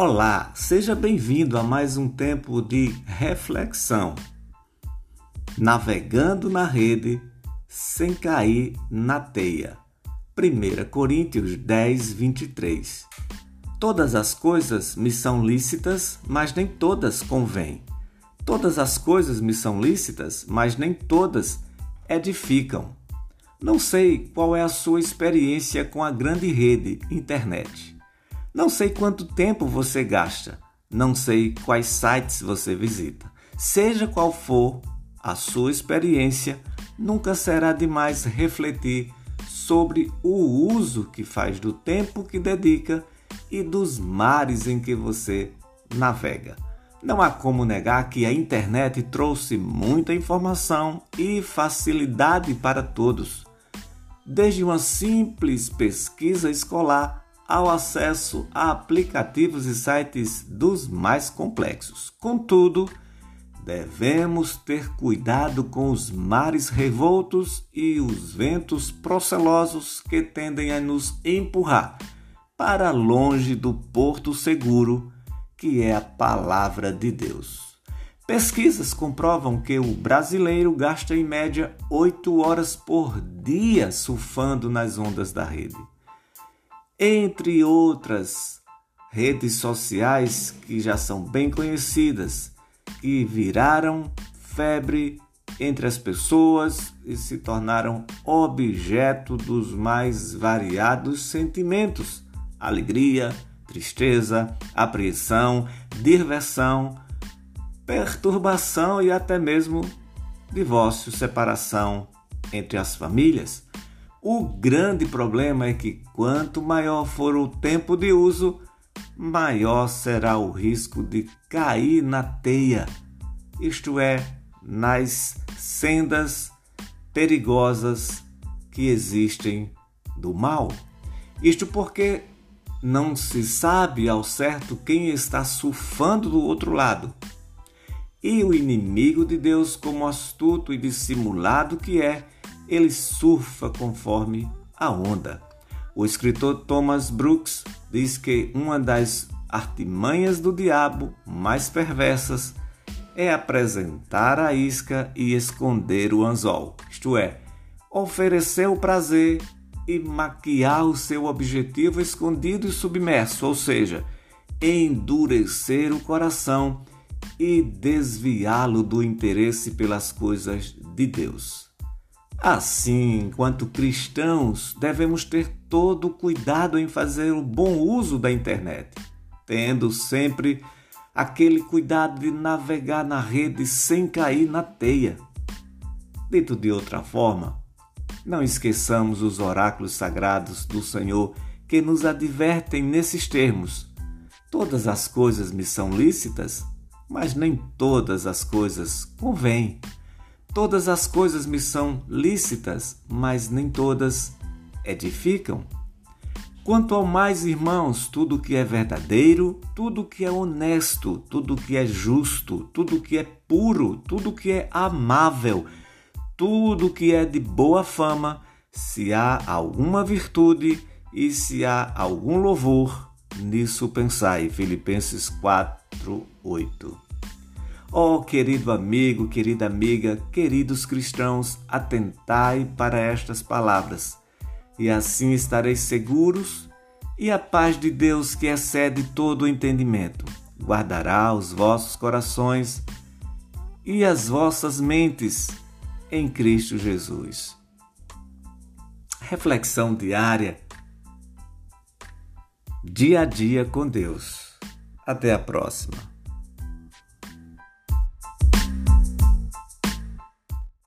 Olá, seja bem-vindo a mais um tempo de reflexão. Navegando na rede sem cair na teia. 1 Coríntios 10, 23. Todas as coisas me são lícitas, mas nem todas convêm. Todas as coisas me são lícitas, mas nem todas edificam. Não sei qual é a sua experiência com a grande rede internet. Não sei quanto tempo você gasta, não sei quais sites você visita. Seja qual for a sua experiência, nunca será demais refletir sobre o uso que faz do tempo que dedica e dos mares em que você navega. Não há como negar que a internet trouxe muita informação e facilidade para todos. Desde uma simples pesquisa escolar ao acesso a aplicativos e sites dos mais complexos. Contudo, devemos ter cuidado com os mares revoltos e os ventos procelosos que tendem a nos empurrar para longe do porto seguro que é a palavra de Deus. Pesquisas comprovam que o brasileiro gasta em média oito horas por dia surfando nas ondas da rede entre outras redes sociais que já são bem conhecidas, que viraram febre entre as pessoas e se tornaram objeto dos mais variados sentimentos: alegria, tristeza, apreensão, diversão, perturbação e até mesmo divórcio, separação entre as famílias. O grande problema é que quanto maior for o tempo de uso, maior será o risco de cair na teia, isto é, nas sendas perigosas que existem do mal. Isto porque não se sabe ao certo quem está surfando do outro lado. E o inimigo de Deus, como astuto e dissimulado que é, ele surfa conforme a onda. O escritor Thomas Brooks diz que uma das artimanhas do diabo mais perversas é apresentar a isca e esconder o anzol, isto é, oferecer o prazer e maquiar o seu objetivo escondido e submerso, ou seja, endurecer o coração e desviá-lo do interesse pelas coisas de Deus. Assim, enquanto cristãos, devemos ter todo o cuidado em fazer o bom uso da internet, tendo sempre aquele cuidado de navegar na rede sem cair na teia. Dito de outra forma, não esqueçamos os oráculos sagrados do Senhor que nos advertem nesses termos: Todas as coisas me são lícitas, mas nem todas as coisas convêm. Todas as coisas me são lícitas, mas nem todas edificam. Quanto ao mais, irmãos, tudo que é verdadeiro, tudo que é honesto, tudo que é justo, tudo que é puro, tudo que é amável, tudo que é de boa fama, se há alguma virtude e se há algum louvor, nisso pensai. Filipenses 4, 8. Oh, querido amigo, querida amiga, queridos cristãos, atentai para estas palavras, e assim estareis seguros, e a paz de Deus, que excede todo o entendimento, guardará os vossos corações e as vossas mentes em Cristo Jesus. Reflexão diária, dia a dia com Deus. Até a próxima.